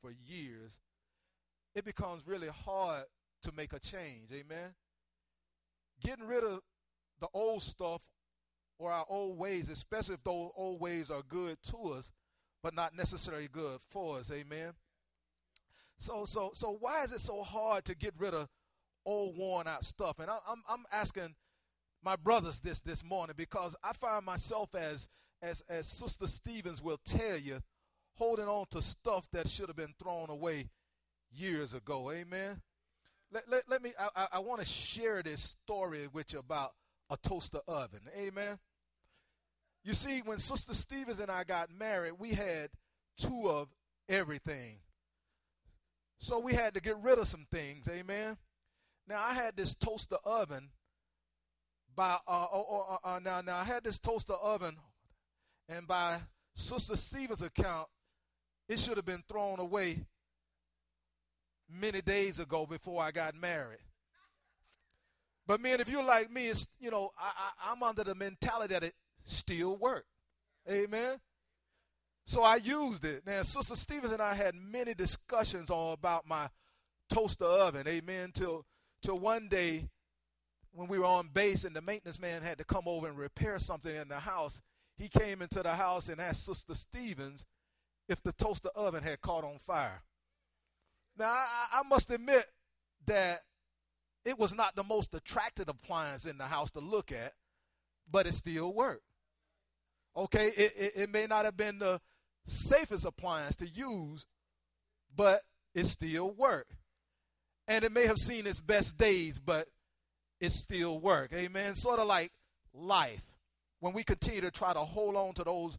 for years, it becomes really hard to make a change. Amen. Getting rid of the old stuff or our old ways, especially if those old ways are good to us, but not necessarily good for us. Amen. So, so, so, why is it so hard to get rid of old, worn out stuff? And I, I'm, I'm asking my brothers this this morning because I find myself as, as, as Sister Stephens will tell you, holding on to stuff that should have been thrown away years ago. Amen. Let, let, let me, I, I want to share this story with you about a toaster oven. Amen. You see, when Sister Stephens and I got married, we had two of everything. So we had to get rid of some things. Amen. Now I had this toaster oven by uh, uh, uh, now now I had this toaster oven, and by Sister Stephens' account, it should have been thrown away many days ago before I got married. But man, if you're like me, it's you know I, I, I'm under the mentality that it still work. Amen. So I used it. Now, Sister Stephens and I had many discussions on about my toaster oven. Amen. Till till one day when we were on base and the maintenance man had to come over and repair something in the house, he came into the house and asked Sister Stephens if the toaster oven had caught on fire. Now, I, I must admit that it was not the most attractive appliance in the house to look at, but it still worked. Okay, it, it, it, may not have been the safest appliance to use, but it still worked. And it may have seen its best days, but it still worked. Amen. Sort of like life. When we continue to try to hold on to those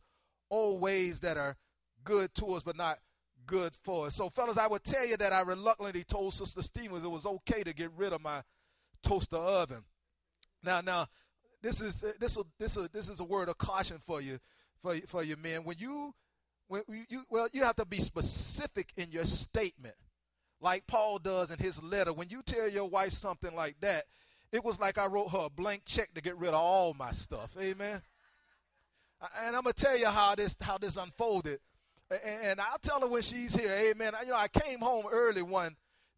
old ways that are good to us, but not good for us. So, fellas, I would tell you that I reluctantly told Sister Stephens it was okay to get rid of my toaster oven. Now, now, this is this is this is this is a word of caution for you, for for you men. When you when you well, you have to be specific in your statement, like Paul does in his letter. When you tell your wife something like that, it was like I wrote her a blank check to get rid of all my stuff. Amen. And I'm gonna tell you how this how this unfolded and I'll tell her when she's here. Amen. You know, I came home early one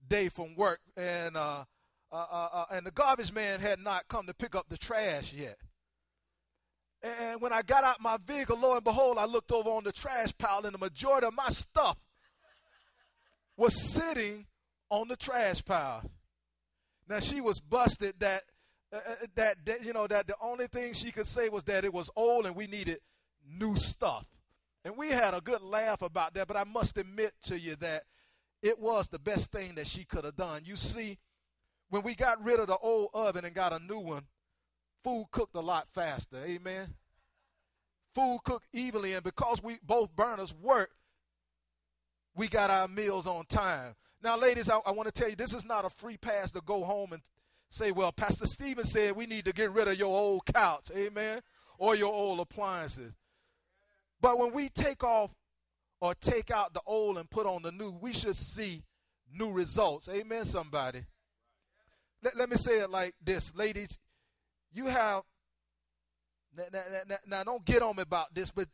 day from work, and uh, uh, uh, uh, and the garbage man had not come to pick up the trash yet. And when I got out my vehicle, lo and behold, I looked over on the trash pile, and the majority of my stuff was sitting on the trash pile. Now she was busted that, uh, uh, that that you know that the only thing she could say was that it was old and we needed new stuff. And we had a good laugh about that, but I must admit to you that it was the best thing that she could have done. You see, when we got rid of the old oven and got a new one, food cooked a lot faster. Amen. Food cooked evenly, and because we both burners work, we got our meals on time. Now, ladies, I, I want to tell you this is not a free pass to go home and say, well, Pastor Stephen said we need to get rid of your old couch, amen, or your old appliances. But when we take off or take out the old and put on the new, we should see new results. Amen, somebody. Let, let me say it like this, ladies. You have, now, now, now don't get on me about this, but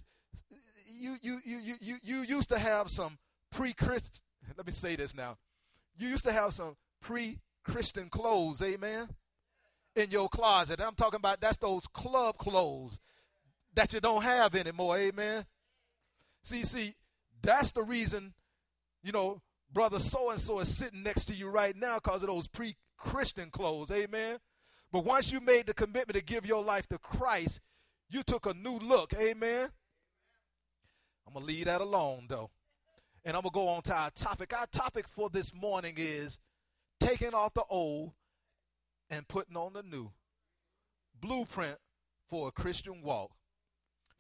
you, you, you, you, you, used to have some pre Christian, let me say this now. You used to have some pre Christian clothes, amen, in your closet. I'm talking about that's those club clothes that you don't have anymore. Amen. See, see, that's the reason, you know, brother so and so is sitting next to you right now because of those pre Christian clothes. Amen. But once you made the commitment to give your life to Christ, you took a new look. Amen. I'm going to leave that alone, though. And I'm going to go on to our topic. Our topic for this morning is taking off the old and putting on the new. Blueprint for a Christian walk.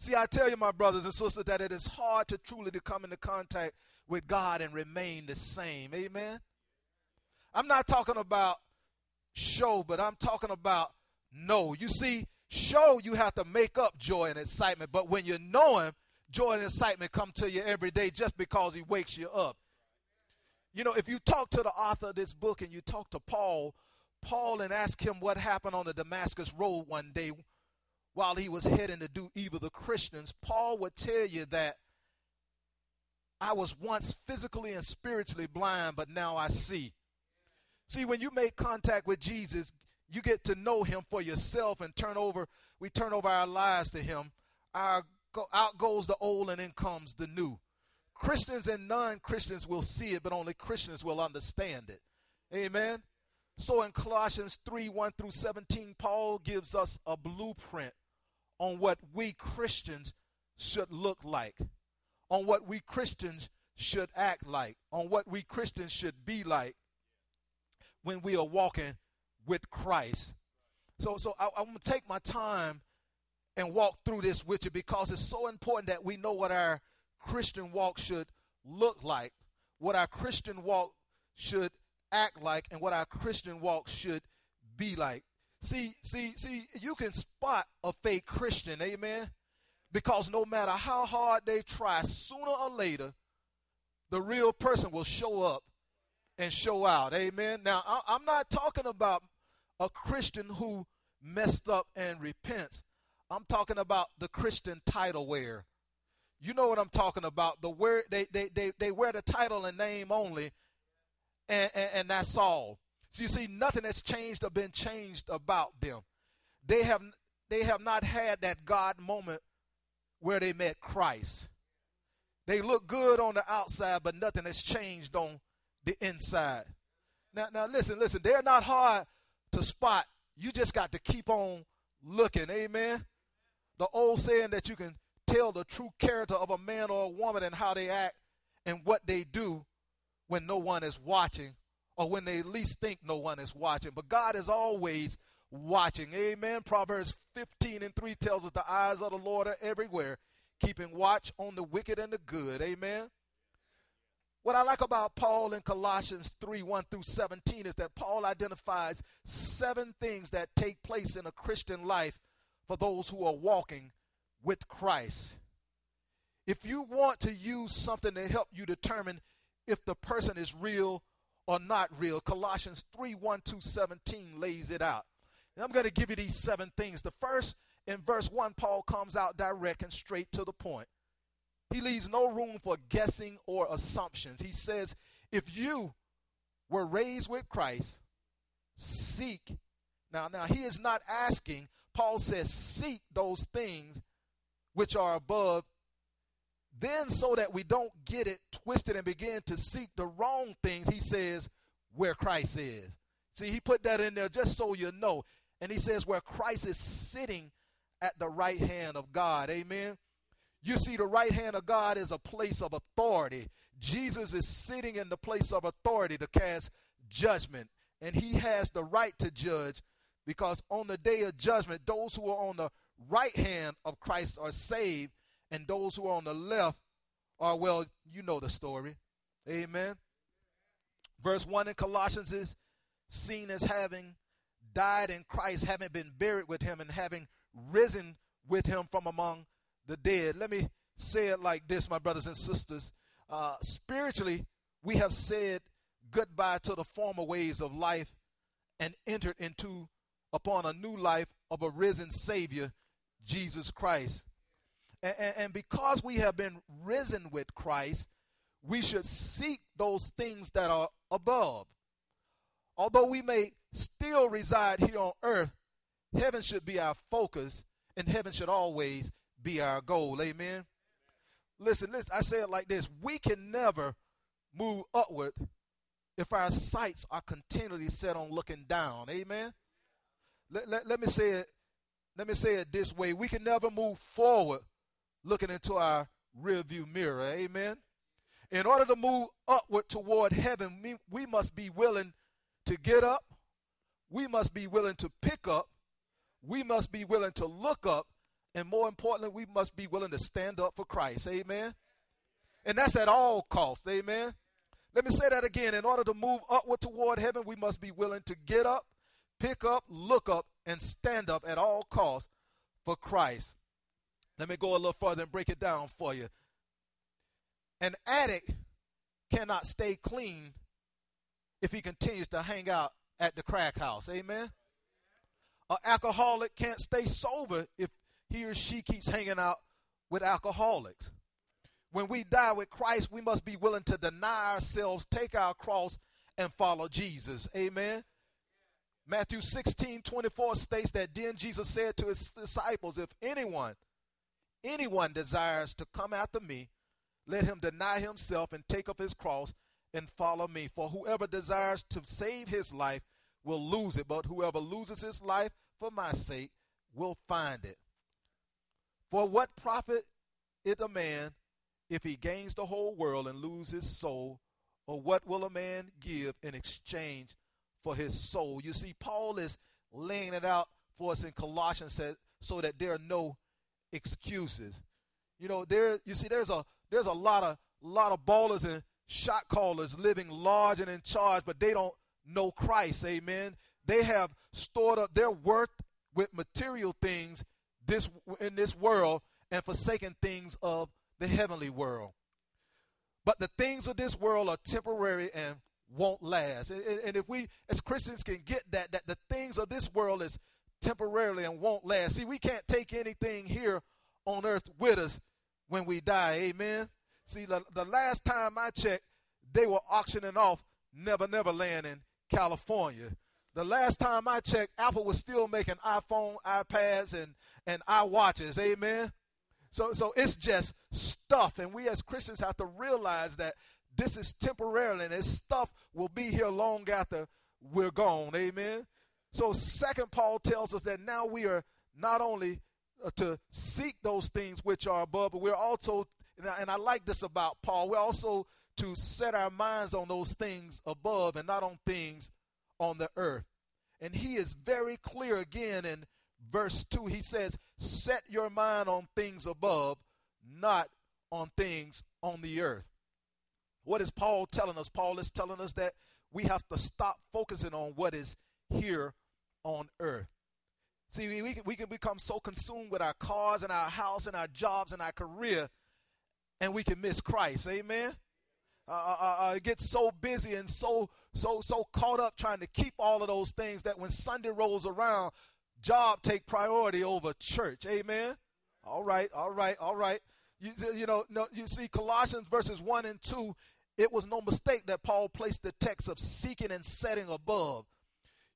See, I tell you, my brothers and sisters, that it is hard to truly to come into contact with God and remain the same. Amen. I'm not talking about show, but I'm talking about know. You see, show you have to make up joy and excitement, but when you know Him, joy and excitement come to you every day just because He wakes you up. You know, if you talk to the author of this book and you talk to Paul, Paul and ask him what happened on the Damascus Road one day while he was heading to do evil to Christians, Paul would tell you that I was once physically and spiritually blind, but now I see. See, when you make contact with Jesus, you get to know him for yourself and turn over, we turn over our lives to him. Our out goes the old and in comes the new. Christians and non-Christians will see it, but only Christians will understand it. Amen. So in Colossians 3, 1 through 17, Paul gives us a blueprint on what we Christians should look like, on what we Christians should act like, on what we Christians should be like when we are walking with Christ. So, so I, I'm going to take my time and walk through this with you because it's so important that we know what our Christian walk should look like, what our Christian walk should act like, and what our Christian walk should be like. See, see, see, you can spot a fake Christian, amen? Because no matter how hard they try, sooner or later, the real person will show up and show out, amen? Now, I'm not talking about a Christian who messed up and repents. I'm talking about the Christian title wearer. You know what I'm talking about. The wear, they, they, they, they wear the title and name only, and, and, and that's all. So you see, nothing has changed or been changed about them. They have they have not had that God moment where they met Christ. They look good on the outside, but nothing has changed on the inside. Now, now listen, listen. They're not hard to spot. You just got to keep on looking. Amen. The old saying that you can tell the true character of a man or a woman and how they act and what they do when no one is watching or when they least think no one is watching. But God is always watching. Amen. Proverbs 15 and 3 tells us the eyes of the Lord are everywhere, keeping watch on the wicked and the good. Amen. What I like about Paul in Colossians 3 1 through 17 is that Paul identifies seven things that take place in a Christian life for those who are walking with Christ. If you want to use something to help you determine if the person is real or not real, Colossians 3 1 to 17 lays it out. And I'm going to give you these seven things. The first, in verse 1, Paul comes out direct and straight to the point. He leaves no room for guessing or assumptions. He says, if you were raised with Christ, seek. Now, now he is not asking, Paul says, seek those things which are above, then so that we don't get it twisted and begin to seek the wrong things, he says, where Christ is. See, he put that in there just so you know. And he says, where Christ is sitting at the right hand of God. Amen. You see, the right hand of God is a place of authority. Jesus is sitting in the place of authority to cast judgment. And he has the right to judge because on the day of judgment, those who are on the right hand of Christ are saved, and those who are on the left are, well, you know the story. Amen. Verse 1 in Colossians is seen as having died in Christ, having been buried with him, and having risen with him from among the dead. Let me say it like this, my brothers and sisters. Uh, spiritually, we have said goodbye to the former ways of life and entered into upon a new life of a risen Savior Jesus Christ. And, and, because we have been risen with Christ, we should seek those things that are above. Although we may still reside here on earth, heaven should be our focus, and heaven should always be our goal. Amen. Listen, listen, I say it like this we can never move upward if our sights are continually set on looking down. Amen. Let, let, let me say it let me say it this way we can never move forward looking into our rearview mirror. Amen. In order to move upward toward heaven, we, we must be willing to get up. We must be willing to pick up. We must be willing to look up. And more importantly, we must be willing to stand up for Christ. Amen. And that's at all costs. Amen. Let me say that again. In order to move upward toward heaven, we must be willing to get up, pick up, look up, and stand up at all costs for Christ. Let me go a little further and break it down for you. An addict cannot stay clean if he continues to hang out at the crack house. Amen. An alcoholic can't stay sober if he or she keeps hanging out with alcoholics. When we die with Christ, we must be willing to deny ourselves, take our cross, and follow Jesus. Amen. Matthew 16 24 states that then Jesus said to his disciples, If anyone, anyone desires to come after me, let him deny himself and take up his cross and follow me. For whoever desires to save his life will lose it, but whoever loses his life for my sake will find it. For what profit it a man if he gains the whole world and lose his soul? Or what will a man give in exchange for his soul? You see, Paul is laying it out for us in Colossians so that there are no excuses. You know, there you see there's a there's a lot of lot of ballers and shot callers living large and in charge, but they don't know Christ. Amen. They have stored up their worth with material things this in this world and forsaken things of the heavenly world. But the things of this world are temporary and won't last. And, and if we as Christians can get that, that the things of this world is temporarily and won't last. See, we can't take anything here on earth with us when we die. Amen. See, the, the last time I checked, they were auctioning off Never Never Land in California. The last time I checked, Apple was still making iPhone, iPads, and, and iWatches. Amen. So, so it's just stuff. And we as Christians have to realize that this is temporary and this stuff will be here long after we're gone. Amen. So, second, Paul tells us that now we are not only uh, to seek those things which are above, but we're also, and I, and I like this about Paul, we're also to set our minds on those things above and not on things on the earth. And he is very clear again in verse 2. He says, Set your mind on things above, not on things on the earth. What is Paul telling us? Paul is telling us that we have to stop focusing on what is here on earth. See, we can, we can become so consumed with our cars and our house and our jobs and our career, and we can miss Christ. Amen. Uh, uh, uh, uh get so busy and so so so caught up trying to keep all of those things that when Sunday rolls around, job take priority over church. Amen. All right, all right, all right. You, you know, no, you see Colossians verses 1 and 2, it was no mistake that Paul placed the text of seeking and setting above.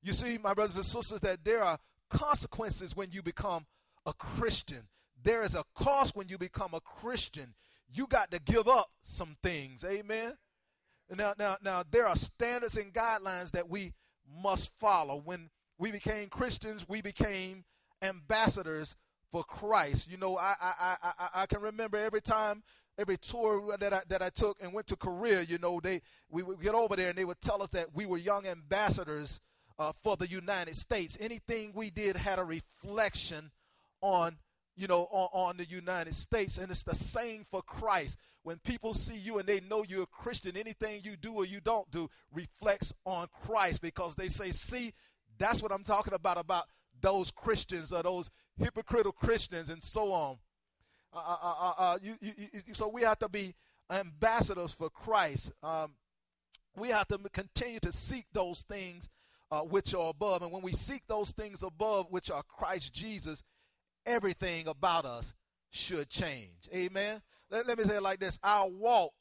You see, my brothers and sisters, that there are consequences when you become a Christian. There is a cost when you become a Christian. You got to give up some things. Amen. Now, now, now, there are standards and guidelines that we must follow. When we became Christians, we became ambassadors for Christ. You know, I, I, I, I can remember every time, every tour that I, that I took and went to Korea, you know, they we would get over there and they would tell us that we were young ambassadors uh, for the United States. Anything we did had a reflection on you know, on, on, the United States. And it's the same for Christ. When people see you and they know you're a Christian, anything you do or you don't do reflects on Christ because they say, see, that's what I'm talking about, about those Christians or those hypocritical Christians and so on. Uh, uh, uh, uh, uh you, you, you, so we have to be ambassadors for Christ. Um, we have to continue to seek those things uh, which are above. And when we seek those things above, which are Christ Jesus, everything about us should change. Amen. Let, let me say it like this our walk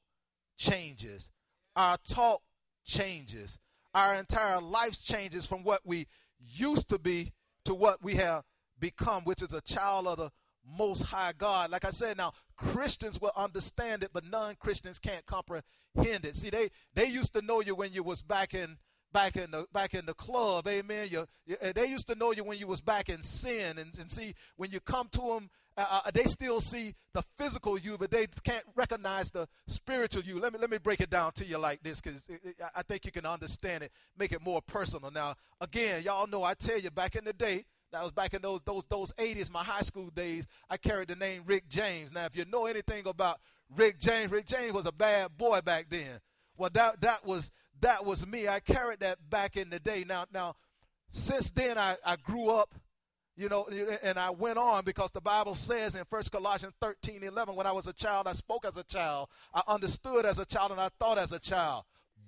changes, our talk changes, our entire life changes from what we used to be to what we have become, which is a child of the most high God. Like I said, now Christians will understand it, but non-Christians can't comprehend it. See, they they used to know you when you was back in back in the back in the club, amen. You, you they used to know you when you was back in sin, and, and see when you come to them, uh, uh, they still see the physical you, but they can't recognize the spiritual you. Let me let me break it down to you like this, because I think you can understand it, make it more personal. Now, again, y'all know I tell you back in the day. That was back in those those those 80s, my high school days. I carried the name Rick James. Now, if you know anything about Rick James, Rick James was a bad boy back then. Well, that that was that was me. I carried that back in the day. Now, now, since then I, I grew up, you know, and I went on because the Bible says in First Colossians 13, 11, when I was a child, I spoke as a child, I understood as a child, and I thought as a child.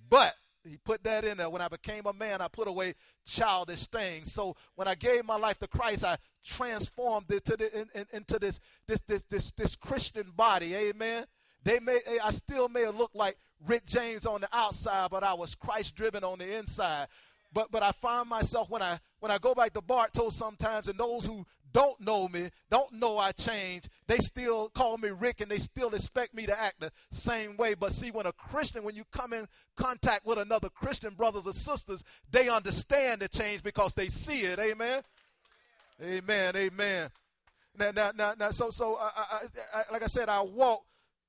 But he put that in there. When I became a man, I put away childish things. So when I gave my life to Christ, I transformed it to the, in, in, into this, this, this, this, this Christian body. Amen They may I still may look like Rick James on the outside, but I was Christ driven on the inside. But but I find myself when I when I go back to Bartow sometimes, and those who don't know me, don't know I changed, they still call me Rick and they still expect me to act the same way. But see, when a Christian, when you come in contact with another Christian brothers or sisters, they understand the change because they see it. Amen. Amen. Amen. Now, now, now, now so, so, uh, I, I, like I said, our walk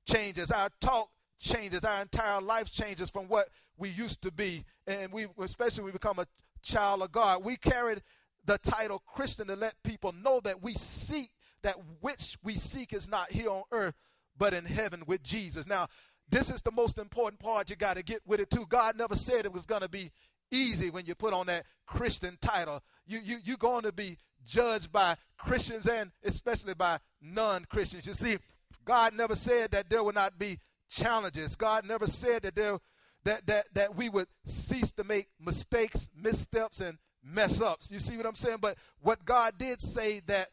changes, our talk changes, our entire life changes from what we used to be, and we, especially when we become a child of God, we carried the title Christian to let people know that we seek that which we seek is not here on earth, but in heaven with Jesus. Now, this is the most important part you got to get with it too. God never said it was going to be easy when you put on that Christian title. You you you're going to be judged by Christians and especially by non-Christians. You see, God never said that there would not be challenges. God never said that there that that that we would cease to make mistakes, missteps, and mess ups. You see what I'm saying? But what God did say that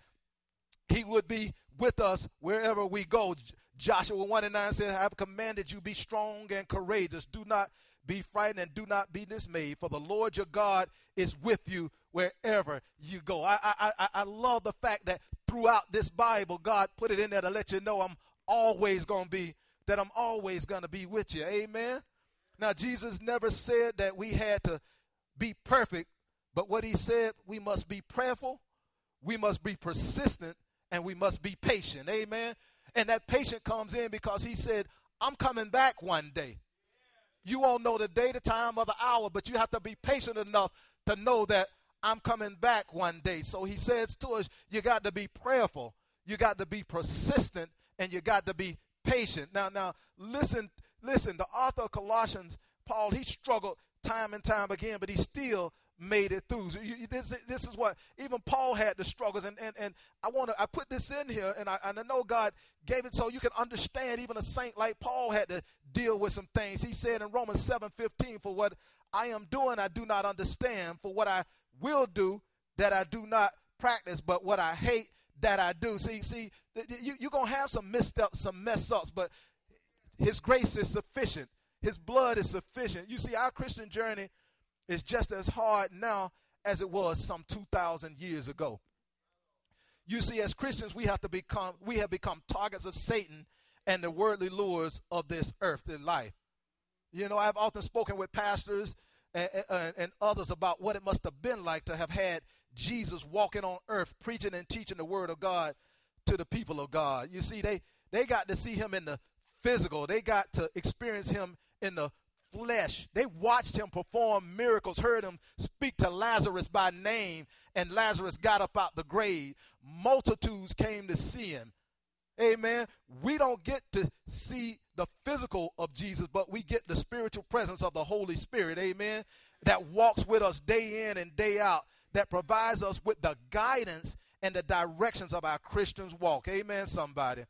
He would be with us wherever we go. Joshua 1 and 9 said, I have commanded you be strong and courageous. Do not be frightened and do not be dismayed, for the Lord your God is with you wherever you go. I, I, I, I love the fact that throughout this Bible, God put it in there to let you know I'm always going to be, that I'm always going to be with you. Amen. Now, Jesus never said that we had to be perfect, but what he said, we must be prayerful, we must be persistent, and we must be patient. Amen. And that patient comes in because he said, I'm coming back one day. You won't know the day, the time, or the hour, but you have to be patient enough to know that I'm coming back one day. So he says to us, you got to be prayerful, you got to be persistent, and you got to be patient. Now, now, listen, listen. The author of Colossians, Paul, he struggled time and time again, but he still made it through. So you, this, this is what even Paul had the struggles, and and, and I want to I put this in here, and I, and I know God gave it so you can understand. Even a saint like Paul had to deal with some things. He said in Romans seven fifteen, "For what I am doing, I do not understand. For what I will do, that I do not practice. But what I hate, that I do." See, see, you, you're gonna have some missteps, some mess ups, but His grace is sufficient. His blood is sufficient. You see, our Christian journey is just as hard now as it was some 2,000 years ago. You see, as Christians, we have to become, we have become targets of Satan and the worldly lures of this earthly life. You know, I've often spoken with pastors and, and, and others about what it must have been like to have had Jesus walking on earth, preaching and teaching the word of God to the people of God. You see, they, they got to see him in the physical, they got to experience him in the flesh. They watched him perform miracles, heard him speak to Lazarus by name, and Lazarus got up out the grave. Multitudes came to see him. Amen. We don't get to see the physical of Jesus, but we get the spiritual presence of the Holy Spirit. Amen. That walks with us day in and day out, that provides us with the guidance and the directions of our Christian's walk. Amen, somebody.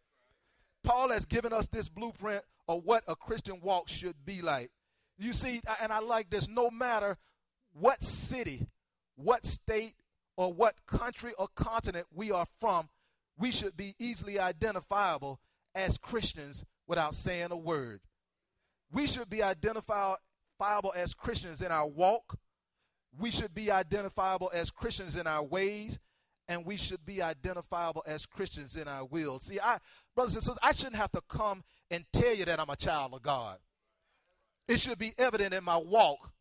Paul has given us this blueprint of what a Christian walk should be like. You see, and I like this no matter what city, what state, or what country or continent we are from, we should be easily identifiable as Christians without saying a word. We should be identifiable as Christians in our walk. We should be identifiable as Christians in our ways. And we should be identifiable as Christians in our will. See, I, brothers and sisters, I shouldn't have to come and tell you that I'm a child of God. It should be evident in my walk,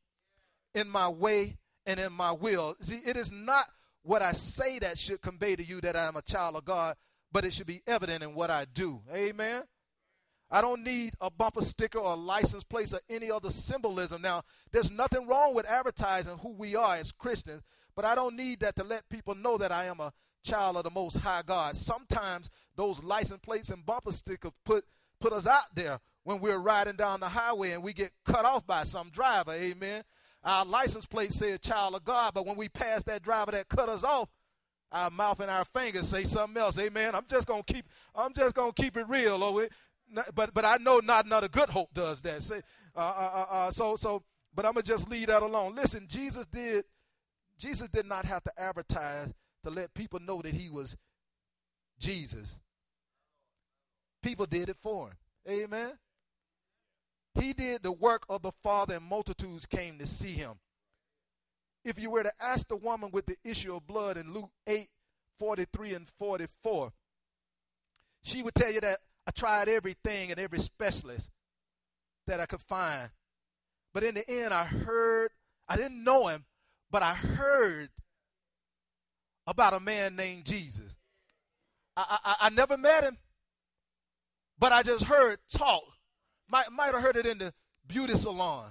in my way, and in my will. See, it is not what I say that should convey to you that I am a child of God, but it should be evident in what I do. Amen. I don't need a bumper sticker or a license plate or any other symbolism. Now, there's nothing wrong with advertising who we are as Christians, but I don't need that to let people know that I am a child of the Most High God. Sometimes those license plates and bumper stickers put put us out there when we're riding down the highway and we get cut off by some driver. Amen. Our license plate says child of God, but when we pass that driver that cut us off, our mouth and our fingers say something else. Amen. I'm just gonna keep. I'm just gonna keep it real, oh, but but I know not another good hope does that. Say, uh, uh, uh, uh, so so. But I'm gonna just leave that alone. Listen, Jesus did. Jesus did not have to advertise to let people know that he was Jesus. People did it for him. Amen. He did the work of the Father, and multitudes came to see him. If you were to ask the woman with the issue of blood in Luke 8 43 and 44, she would tell you that I tried everything and every specialist that I could find. But in the end, I heard, I didn't know him, but I heard about a man named Jesus. I, I, I never met him, but I just heard talk. Might, might have heard it in the beauty salon.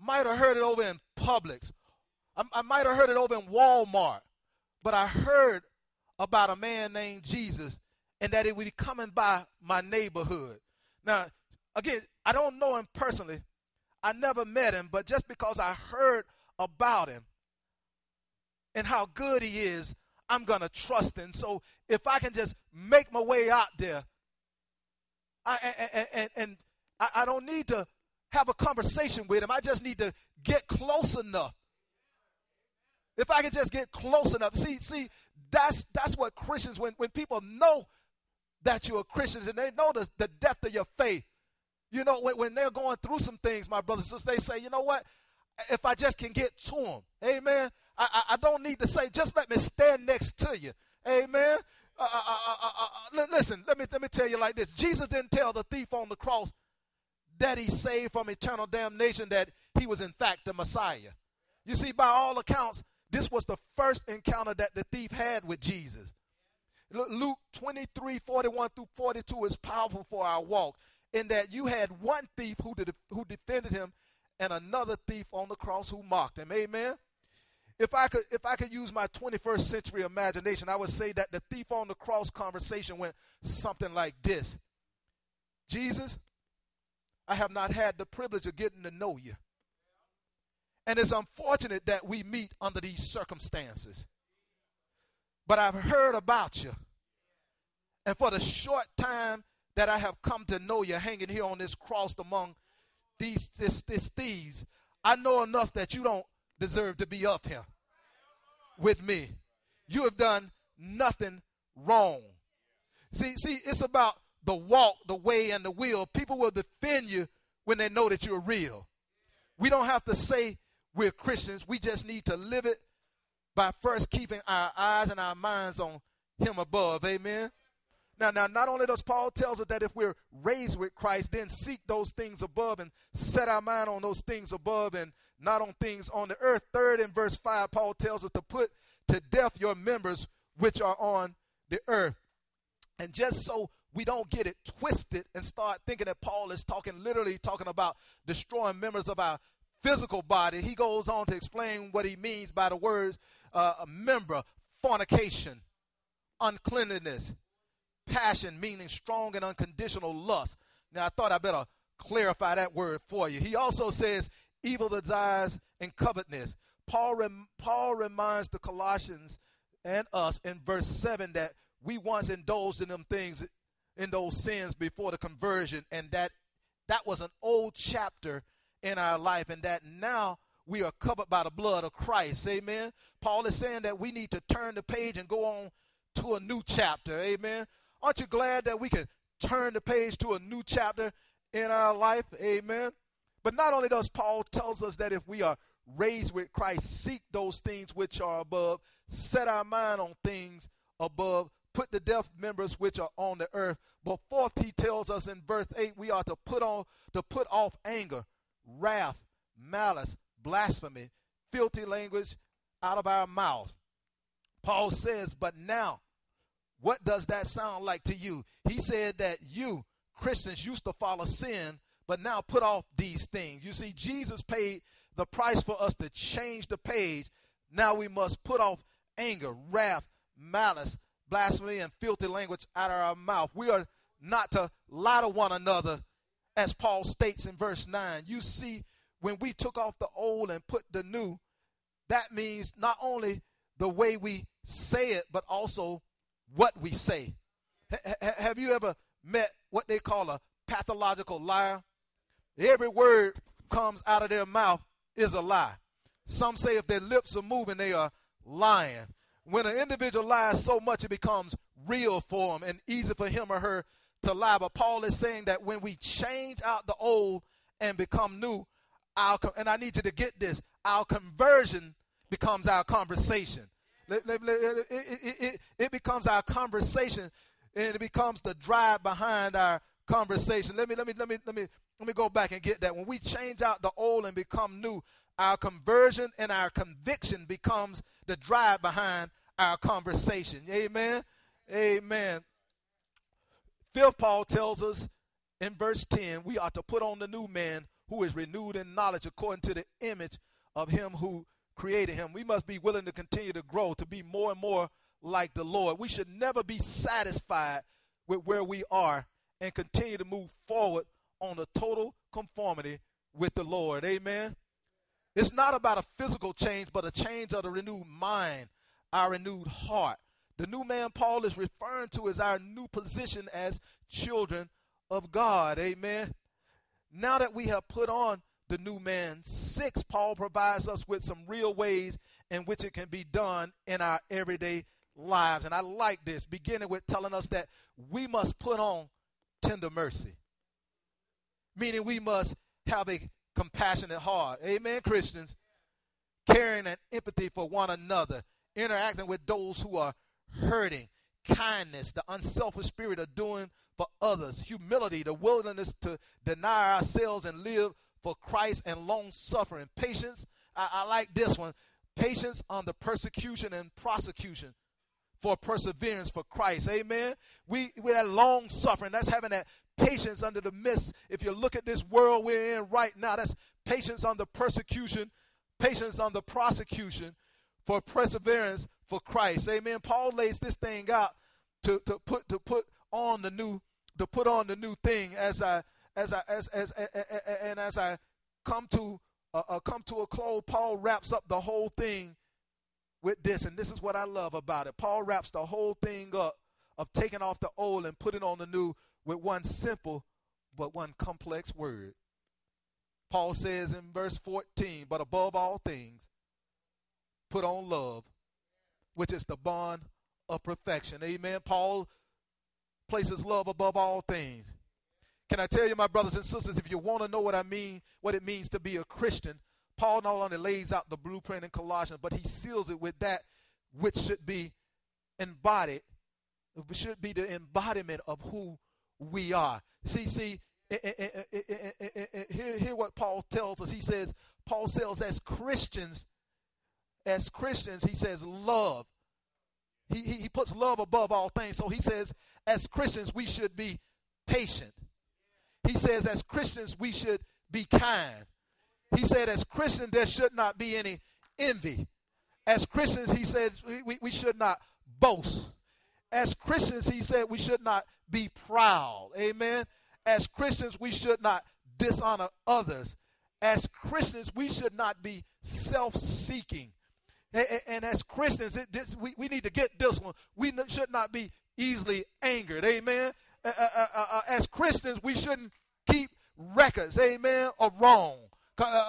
Might have heard it over in Publix. I, I might have heard it over in Walmart. But I heard about a man named Jesus and that it would be coming by my neighborhood. Now, again, I don't know him personally. I never met him, but just because I heard about him and how good he is, I'm going to trust him. So if I can just make my way out there, I, and, and, and I, I don't need to have a conversation with him. I just need to get close enough. If I can just get close enough. See, see, that's that's what Christians, when, when people know that you're Christians and they know the, the depth of your faith, you know, when, when they're going through some things, my brothers and sisters, they say, you know what? If I just can get to them, amen. I, I, I don't need to say, just let me stand next to you, amen. Uh, uh, uh, listen, let me let me tell you like this. Jesus didn't tell the thief on the cross that he saved from eternal damnation, that he was in fact the Messiah. You see, by all accounts, this was the first encounter that the thief had with Jesus. Luke 23, 41 through 42 is powerful for our walk in that you had one thief who, did, who defended him and another thief on the cross who mocked him. Amen. If I could if I could use my 21st century imagination, I would say that the thief on the cross conversation went something like this. Jesus, I have not had the privilege of getting to know you. And it's unfortunate that we meet under these circumstances. But I've heard about you. And for the short time that I have come to know you hanging here on this cross among these this, this thieves, I know enough that you don't deserve to be up here with me. You have done nothing wrong. See, see, it's about the walk, the way, and the will. People will defend you when they know that you're real. We don't have to say we're Christians. We just need to live it by first keeping our eyes and our minds on Him above. Amen. Now, now, not only does Paul tells us that if we're raised with Christ, then seek those things above and set our mind on those things above and not on things on the earth. Third, in verse five, Paul tells us to put to death your members which are on the earth. And just so we don't get it twisted and start thinking that Paul is talking literally talking about destroying members of our physical body, he goes on to explain what he means by the words uh, member, fornication, uncleanliness, passion, meaning strong and unconditional lust. Now, I thought I better clarify that word for you. He also says evil desires and covetousness. Paul, rem- Paul reminds the Colossians and us in verse 7 that we once indulged in them things, in those sins before the conversion, and that that was an old chapter in our life, and that now we are covered by the blood of Christ. Amen. Paul is saying that we need to turn the page and go on to a new chapter. Amen. Aren't you glad that we can turn the page to a new chapter in our life? Amen. But not only does Paul tells us that if we are raised with Christ, seek those things which are above, set our mind on things above, put the deaf members which are on the earth. But fourth, he tells us in verse 8, we are to put on to put off anger, wrath, malice, blasphemy, filthy language out of our mouth. Paul says, but now what does that sound like to you? He said that you, Christians, used to follow sin, but now put off these things. You see, Jesus paid the price for us to change the page. Now we must put off anger, wrath, malice, blasphemy, and filthy language out of our mouth. We are not to lie to one another, as Paul states in verse 9. You see, when we took off the old and put the new, that means not only the way we say it, but also what we say. H- have you ever met what they call a pathological liar? Every word comes out of their mouth is a lie. Some say if their lips are moving, they are lying. When an individual lies so much, it becomes real for him and easy for him or her to lie. But Paul is saying that when we change out the old and become new, our and I need you to get this, our conversion becomes our conversation. It, it, it, it, becomes our conversation and it becomes the drive behind our conversation. Let me let me let me let me let me go back and get that. When we change out the old and become new, our conversion and our conviction becomes the drive behind our conversation. Amen. Amen. Fifth, Paul tells us in verse 10 we ought to put on the new man who is renewed in knowledge according to the image of him who created him. We must be willing to continue to grow, to be more and more like the Lord. We should never be satisfied with where we are and continue to move forward on a total conformity with the Lord. Amen. It's not about a physical change, but a change of the renewed mind, our renewed heart. The new man Paul is referring to is our new position as children of God. Amen. Now that we have put on the new man, six, Paul provides us with some real ways in which it can be done in our everyday lives. And I like this, beginning with telling us that we must put on tender mercy, meaning we must have a compassionate heart. Amen, Christians. Caring and empathy for one another, interacting with those who are hurting, kindness, the unselfish spirit of doing for others, humility, the willingness to deny ourselves and live for Christ, and long suffering, patience. I, I like this one patience under persecution and prosecution for perseverance for Christ. Amen. We we that long suffering. That's having that patience under the midst. If you look at this world we're in right now, that's patience under persecution, patience under prosecution for perseverance for Christ. Amen. Paul lays this thing out to, to put to put on the new to put on the new thing as I as I as as, as, and as I come to uh, uh, come to a close. Paul wraps up the whole thing with this, and this is what I love about it. Paul wraps the whole thing up of taking off the old and putting on the new with one simple but one complex word. Paul says in verse 14, but above all things, put on love, which is the bond of perfection. Amen. Paul places love above all things. Can I tell you, my brothers and sisters, if you want to know what I mean, what it means to be a Christian, Paul not only lays out the blueprint in Colossians, but he seals it with that which should be embodied, should be the embodiment of who we are. See, see, eh, eh, eh, hear, hear what Paul tells us. He says, Paul says, as Christians, as Christians, he says, love. He, he, he puts love above all things. So he says, as Christians, we should be patient. He says, as Christians, we should be kind. He said, as Christians, there should not be any envy. As Christians, he said, we, we should not boast. As Christians, he said, we should not be proud. Amen. As Christians, we should not dishonor others. As Christians, we should not be self seeking. And, as Christians, it, this, we, we need to get this one. We should not be easily angered. Amen. Uh, uh, uh, as Christians, we shouldn't keep records. Amen. Of wrong.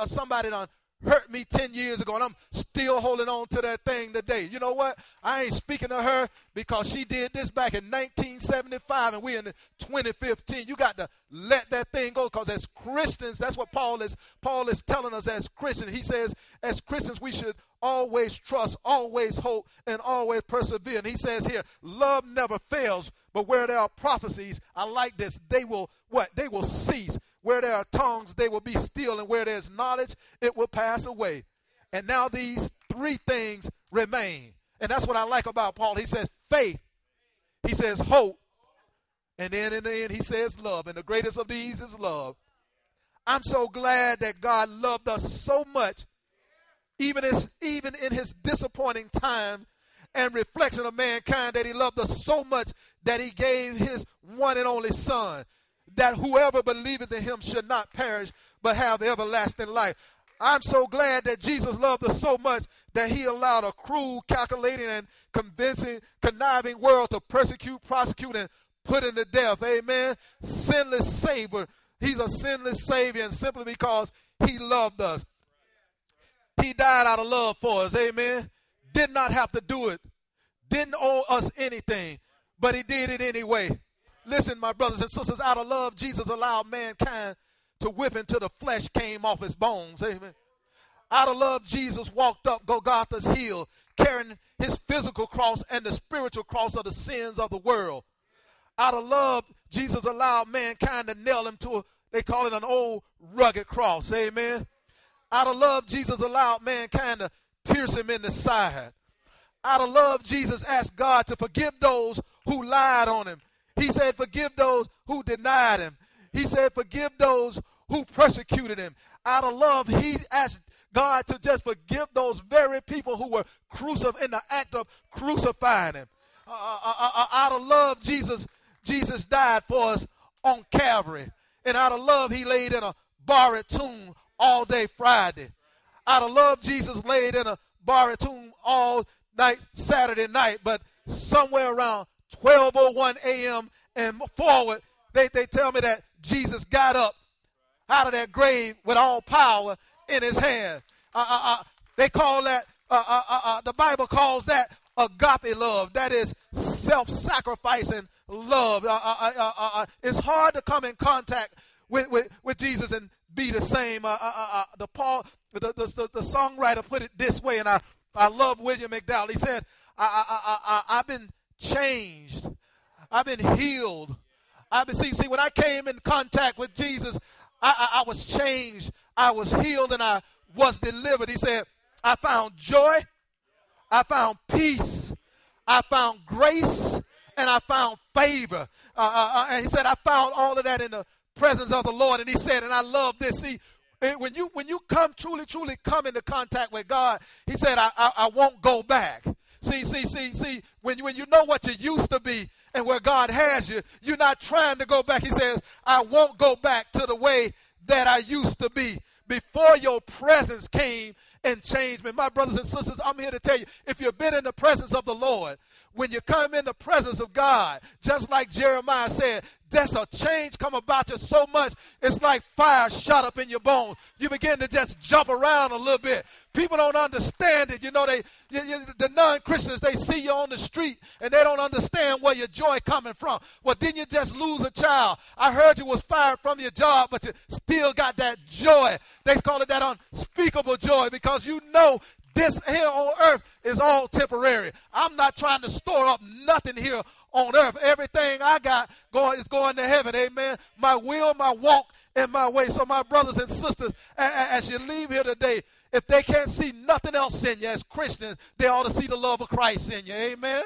somebody done hurt me 10 years ago and I'm still holding on to that thing today. You know what? I ain't speaking to her because she did this back in 1975 and we're in 2015. You got to let that thing go because as Christians, that's what Paul is Paul is telling us as Christians. He says as Christians we should always trust, always hope and always persevere. And he says here, love never fails, but where there are prophecies, I like this, they will what? They will cease where there are tongues, they will be still, and where there's knowledge, it will pass away. And now these three things remain. And that's what I like about Paul. He says faith, he says hope, and then in the end, he says love. And the greatest of these is love. I'm so glad that God loved us so much, even, as, even in his disappointing time and reflection of mankind, that he loved us so much that he gave his one and only son that whoever believeth in him should not perish but have everlasting life. I'm so glad that Jesus loved us so much that he allowed a cruel, calculating, and convincing, conniving world to persecute, prosecute, and put into death. Amen. Sinless Savior. He's a sinless Savior, and simply because he loved us. He died out of love for us. Amen. Did not have to do it. Didn't owe us anything, but he did it anyway. Listen, my brothers and sisters, out of love, Jesus allowed mankind to whip until the flesh came off his bones. Amen. Out of love, Jesus walked up Golgotha's hill carrying his physical cross and the spiritual cross of the sins of the world. Out of love, Jesus allowed mankind to nail him to a, they call it an old rugged cross. Amen. Out of love, Jesus allowed mankind to pierce him in the side. Out of love, Jesus asked God to forgive those who lied on him. He said, Forgive those who denied him. He said, Forgive those who persecuted him. Out of love, he asked God to just forgive those very people who were crucified in the act of crucifying him. Uh, uh, uh, uh, out of love, Jesus, Jesus died for us on Calvary. And out of love, he laid in a borrowed tomb all day Friday. Out of love, Jesus laid in a borrowed tomb all night Saturday night. But somewhere around 12:01 a.m. and forward, they, they tell me that Jesus got up out of that grave with all power in his hand. Uh, uh, uh, they call that, uh, uh, uh, the Bible calls that agape love. That is self sacrificing love. it's hard to come in contact with, with, with Jesus and be the same. the Paul, the, the, the, songwriter put it this way, and I, I love William McDowell. He said, I, I, I, I, I've been changed. I've been healed. I've been see, see when I came in contact with Jesus, I, I, I was changed. I was healed and I was delivered. He said, I found joy, I found peace, I found grace, and I found favor. Uh, uh, uh, and he said, I found all of that in the presence of the Lord. And he said, and I love this. See, when you when you come truly, truly come into contact with God, he said, I, I, I won't go back. See, see, see, see, when you, when you know what you used to be and where God has you, you're not trying to go back. He says, I won't go back to the way that I used to be before your presence came and changed me. My brothers and sisters, I'm here to tell you if you've been in the presence of the Lord, when you come in the presence of God, just like Jeremiah said, there's a change come about you so much, it's like fire shot up in your bones. You begin to just jump around a little bit. People don't understand it. You know, they you, you, the non-Christians, they see you on the street and they don't understand where your joy coming from. Well, didn't you just lose a child? I heard you was fired from your job, but you still got that joy. They call it that unspeakable joy because you know this here on earth is all temporary. I'm not trying to store up nothing here on earth. Everything I got going is going to heaven. Amen. My will, my walk, and my way. So, my brothers and sisters, as you leave here today, if they can't see nothing else in you as Christians, they ought to see the love of Christ in you. Amen.